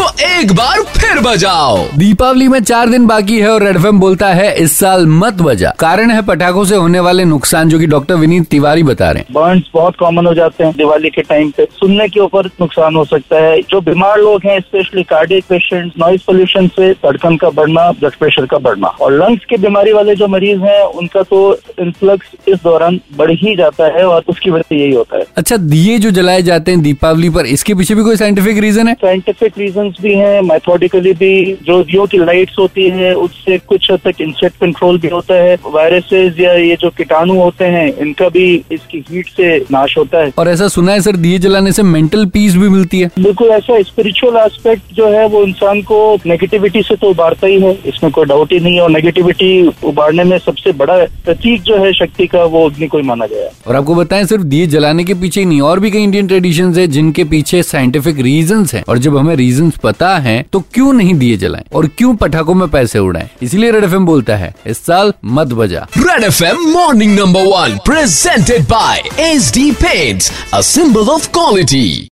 तो एक बार फिर बजाओ। दीपावली में चार दिन बाकी है और रेड एफ़ बोलता है इस साल मत बजा। कारण है पटाखों से होने वाले नुकसान जो कि डॉक्टर विनीत तिवारी बता रहे हैं। बर्न्स बहुत कॉमन हो जाते हैं दिवाली के टाइम पे। सुनने के ऊपर नुकसान हो सकता है। जो बीमार लोग हैं specially cardiac patient noise pollution से धड़कन का बढ़ना ब्लड प्रेशर का बढ़ना। और लंग्स की बीमारी वाले जो मरीज़ हैं उनका तो इन्फ्लक्स इस दौरान बढ़ ही जाता है और उसकी वजह से यही होता है। अच्छा दिए जो जलाए जाते हैं दीपावली पर इसके पीछे भी कोई साइंटिफिक रीजन है? साइंटिफिक रीजंस भी हैं मैथोडिकली भी जो जियो की लाइट्स होती है उससे कुछ हद तक इंसेक्ट कंट्रोल भी होता है। वायरसेस या ये जो कीटाणु होते हैं इनका भी इसकी हीट से नाश होता है। और ऐसा सुना है सर दिए जलाने से मेंटल पीस भी मिलती है। बिल्कुल ऐसा स्पिरिचुअल एस्पेक्ट जो है वो इंसान को नेगेटिविटी से तो उबारता ही है इसमें कोई डाउट ही नहीं है। और नेगेटिविटी उबारने में सबसे बड़ा प्रतीक जो है शक्ति का वो अग्नि को ही माना गया और आपको बताएँ सिर्फ़ दिए जलाने के पीछे नहीं और भी कई इंडियन ट्रेडिशन है जिनके पीछे साइंटिफिक रीजन है। और जब हमें रीजन पता है तो क्यों नहीं दिए जलाएँ? और क्यों पटाखों में पैसे उड़ाएँ? इसलिए रेड एफएम बोलता है, इस साल मत बजा। Red FM morning number one presented by H D paints a symbol of quality